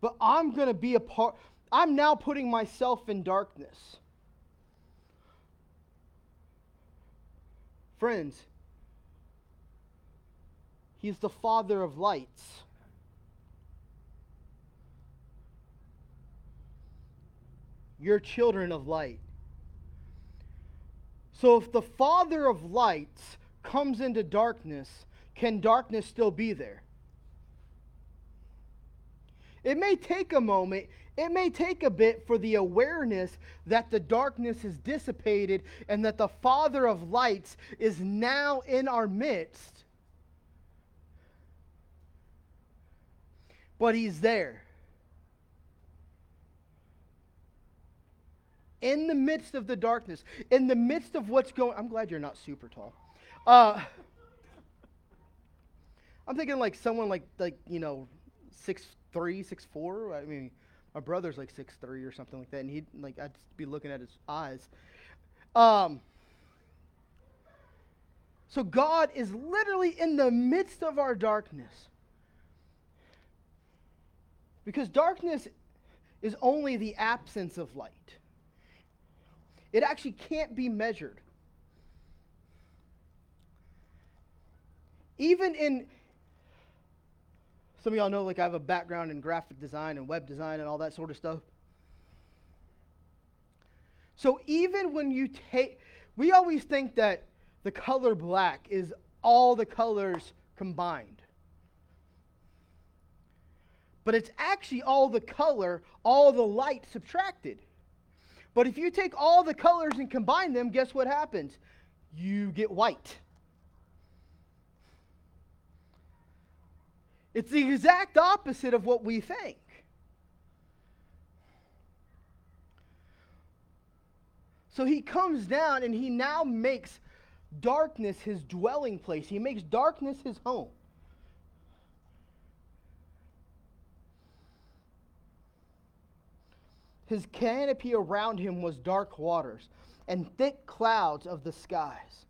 But I'm going to be a part, I'm now putting myself in darkness. Friends, He's the Father of lights. You're children of light. So if the Father of lights comes into darkness, can darkness still be there? It may take a moment, it may take a bit for the awareness that the darkness is dissipated and that the Father of lights is now in our midst. But He's there. In the midst of the darkness, in the midst of what's going I'm glad you're not super tall. Uh, I'm thinking like someone like like you know six three, six four. I mean, my brother's like six three or something like that, and he'd like I'd be looking at his eyes. Um. So God is literally in the midst of our darkness. Because darkness is only the absence of light. It actually can't be measured. Even in some of y'all know like I have a background in graphic design and web design and all that sort of stuff. So even when you take we always think that the color black is all the colors combined. But it's actually all the color, all the light subtracted. But if you take all the colors and combine them, guess what happens? You get white. It's the exact opposite of what we think. So he comes down and he now makes darkness his dwelling place, he makes darkness his home. His canopy around him was dark waters and thick clouds of the skies.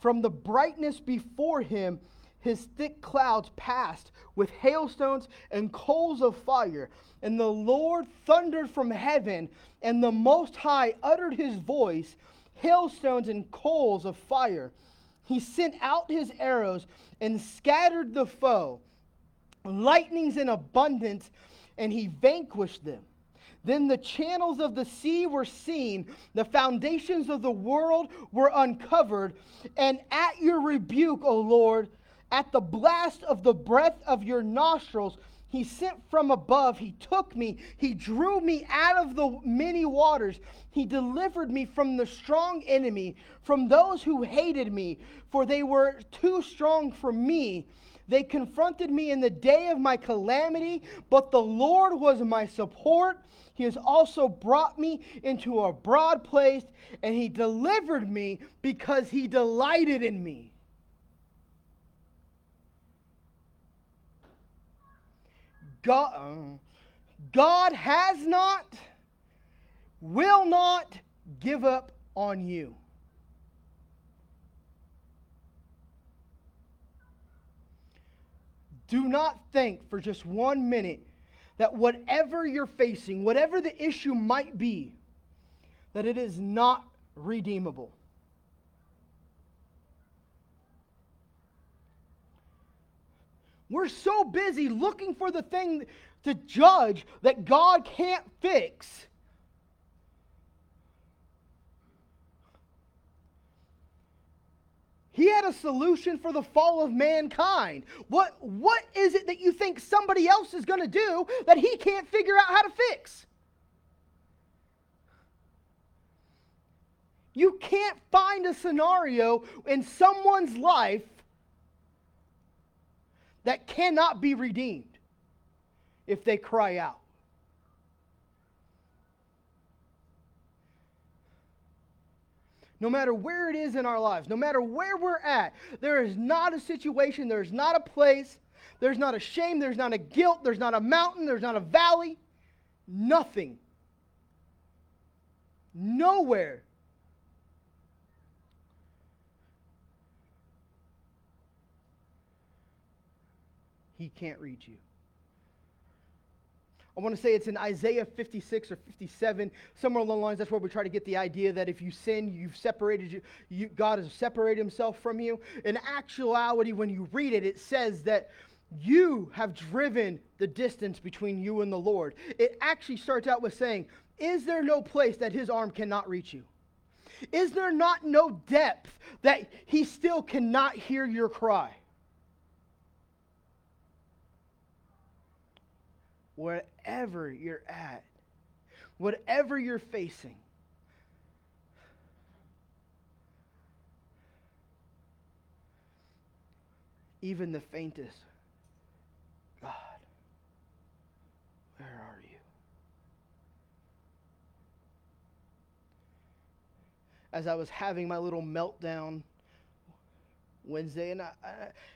From the brightness before him, his thick clouds passed with hailstones and coals of fire. And the Lord thundered from heaven, and the Most High uttered his voice, hailstones and coals of fire. He sent out his arrows and scattered the foe, lightnings in abundance, and he vanquished them. Then the channels of the sea were seen, the foundations of the world were uncovered, and at your rebuke, O Lord, at the blast of the breath of your nostrils, he sent from above. He took me. He drew me out of the many waters. He delivered me from the strong enemy, from those who hated me, for they were too strong for me. They confronted me in the day of my calamity, but the Lord was my support. He has also brought me into a broad place, and He delivered me because He delighted in me. God, God has not, will not give up on you. Do not think for just one minute that whatever you're facing, whatever the issue might be, that it is not redeemable. We're so busy looking for the thing to judge that God can't fix. He had a solution for the fall of mankind. What, what is it that you think somebody else is going to do that he can't figure out how to fix? You can't find a scenario in someone's life that cannot be redeemed if they cry out. No matter where it is in our lives, no matter where we're at, there is not a situation, there's not a place, there's not a shame, there's not a guilt, there's not a mountain, there's not a valley, nothing. Nowhere he can't reach you. I want to say it's in Isaiah 56 or 57, somewhere along the lines. That's where we try to get the idea that if you sin, you've separated you, you, God has separated himself from you. In actuality, when you read it, it says that you have driven the distance between you and the Lord. It actually starts out with saying, Is there no place that his arm cannot reach you? Is there not no depth that he still cannot hear your cry? Wherever you're at, whatever you're facing. Even the faintest, God, where are you? As I was having my little meltdown Wednesday, and I, I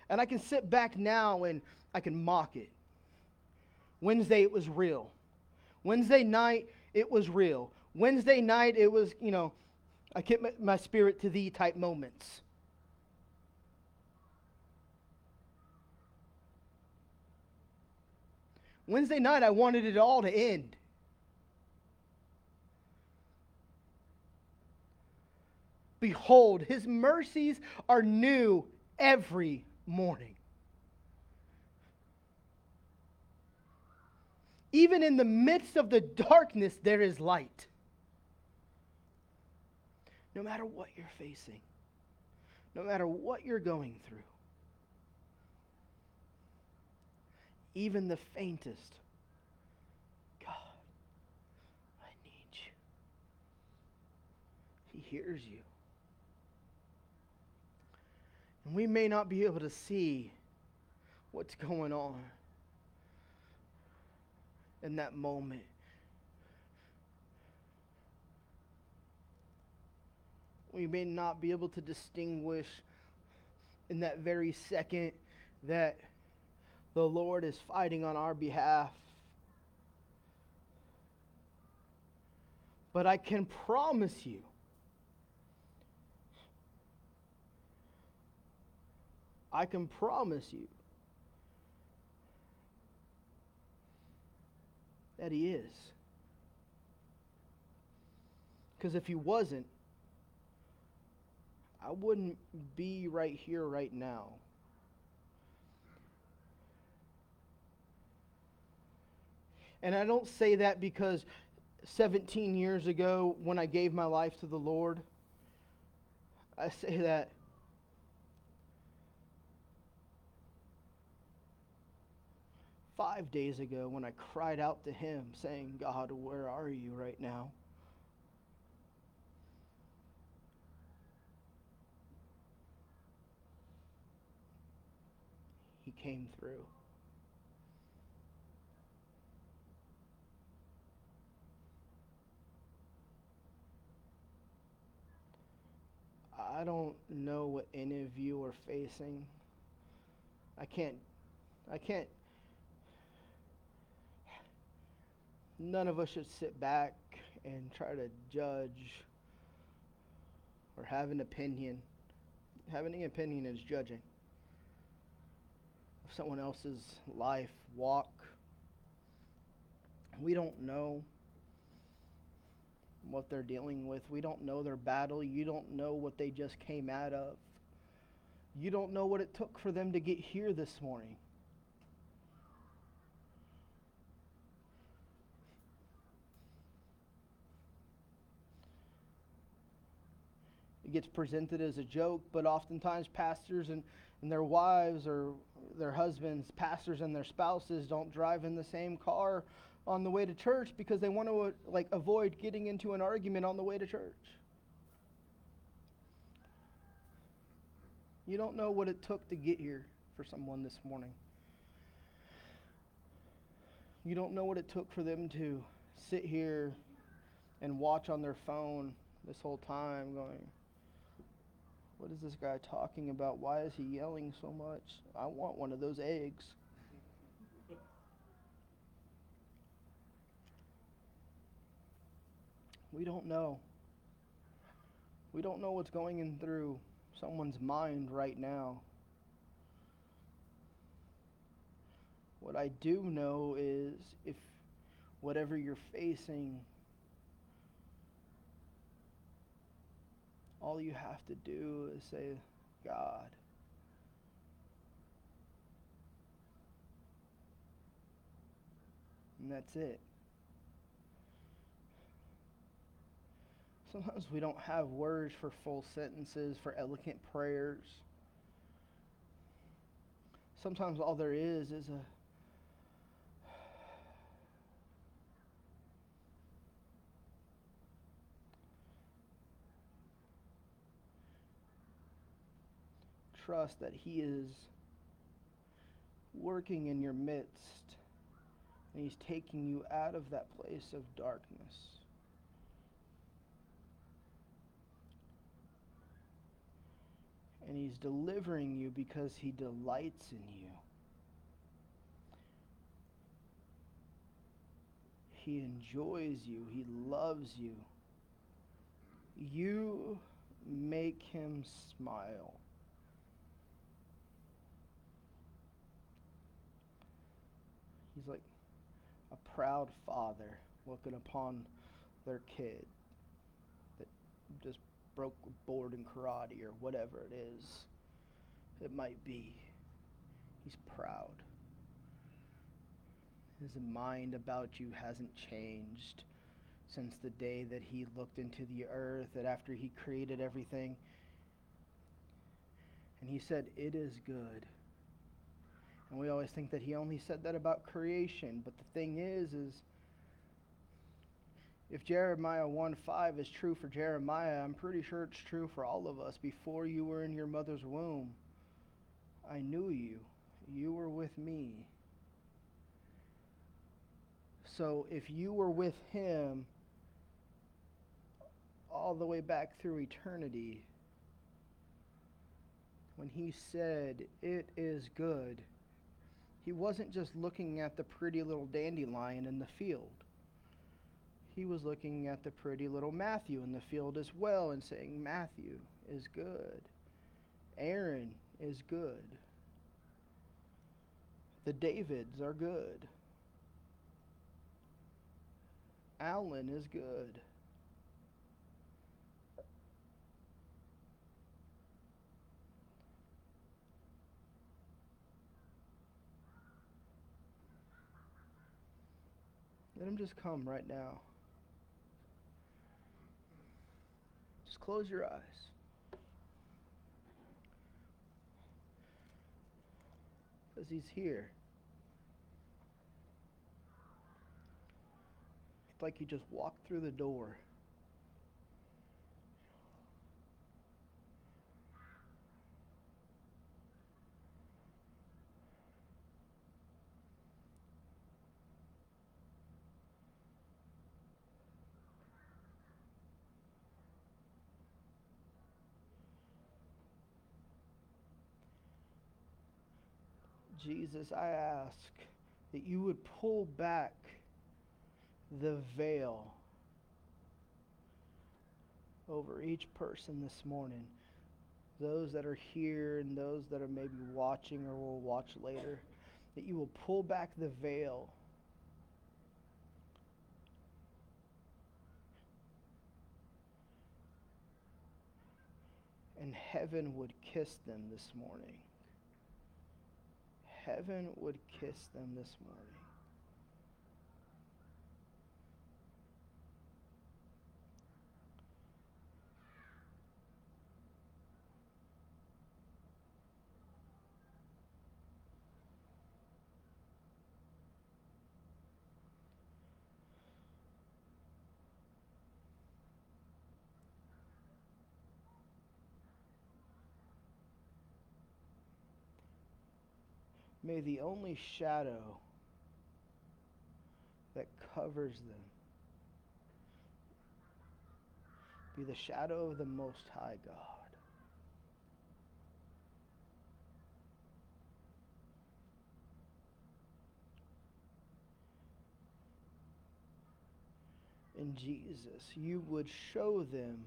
and I can sit back now and I can mock it Wednesday, it was real. Wednesday night, it was real. Wednesday night, it was, you know, I kept my, my spirit to thee type moments. Wednesday night, I wanted it all to end. Behold, his mercies are new every morning. Even in the midst of the darkness, there is light. No matter what you're facing, no matter what you're going through, even the faintest, God, I need you. He hears you. And we may not be able to see what's going on. In that moment. We may not be able to distinguish in that very second that the Lord is fighting on our behalf. But I can promise you I can promise you that he is. Because if he wasn't, I wouldn't be right here right now. And I don't say that because 17 years ago, when I gave my life to the Lord, I say that five days ago when I cried out to Him, saying, God, where are you right now? He came through. I don't know what any of you are facing. I can't I can't none of us should sit back and try to judge or have an opinion. Having an opinion is judging of someone else's life, walk. We don't know what they're dealing with. We don't know their battle. You don't know what they just came out of. You don't know what it took for them to get here this morning. It gets presented as a joke, but oftentimes pastors and, and their wives or their husbands, pastors and their spouses don't drive in the same car on the way to church because they want to like avoid getting into an argument on the way to church. You don't know what it took to get here for someone this morning. You don't know what it took for them to sit here and watch on their phone this whole time going, what is this guy talking about? Why is he yelling so much? I want one of those eggs. We don't know. We don't know what's going in through someone's mind right now. What I do know is if whatever you're facing all you have to do is say, God. And that's it. Sometimes we don't have words for full sentences, for eloquent prayers. Sometimes all there is is a trust that He is working in your midst and He's taking you out of that place of darkness. And He's delivering you because He delights in you. He enjoys you. He loves you. You make him smile. He's like a proud father looking upon their kid that just broke a board in karate or whatever it is it might be. He's proud. His mind about you hasn't changed since the day that he looked into the earth, that after he created everything, and he said, It is good. And we always think that he only said that about creation. But the thing is, is if Jeremiah 1 5 is true for Jeremiah, I'm pretty sure it's true for all of us. Before you were in your mother's womb, I knew you. You were with me. So if you were with him all the way back through eternity, when he said, It is good, he wasn't just looking at the pretty little dandelion in the field. He was looking at the pretty little Matthew in the field as well and saying, Matthew is good. Aaron is good. The Davids are good. Alan is good. Let him just come right now. Just close your eyes. Because he's here. It's like he just walked through the door. Jesus, I ask that you would pull back the veil over each person this morning. Those that are here and those that are maybe watching or will watch later, that you will pull back the veil. And heaven would kiss them this morning heaven would kiss them this morning. May the only shadow that covers them be the shadow of the Most High God. In Jesus, you would show them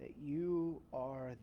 that you are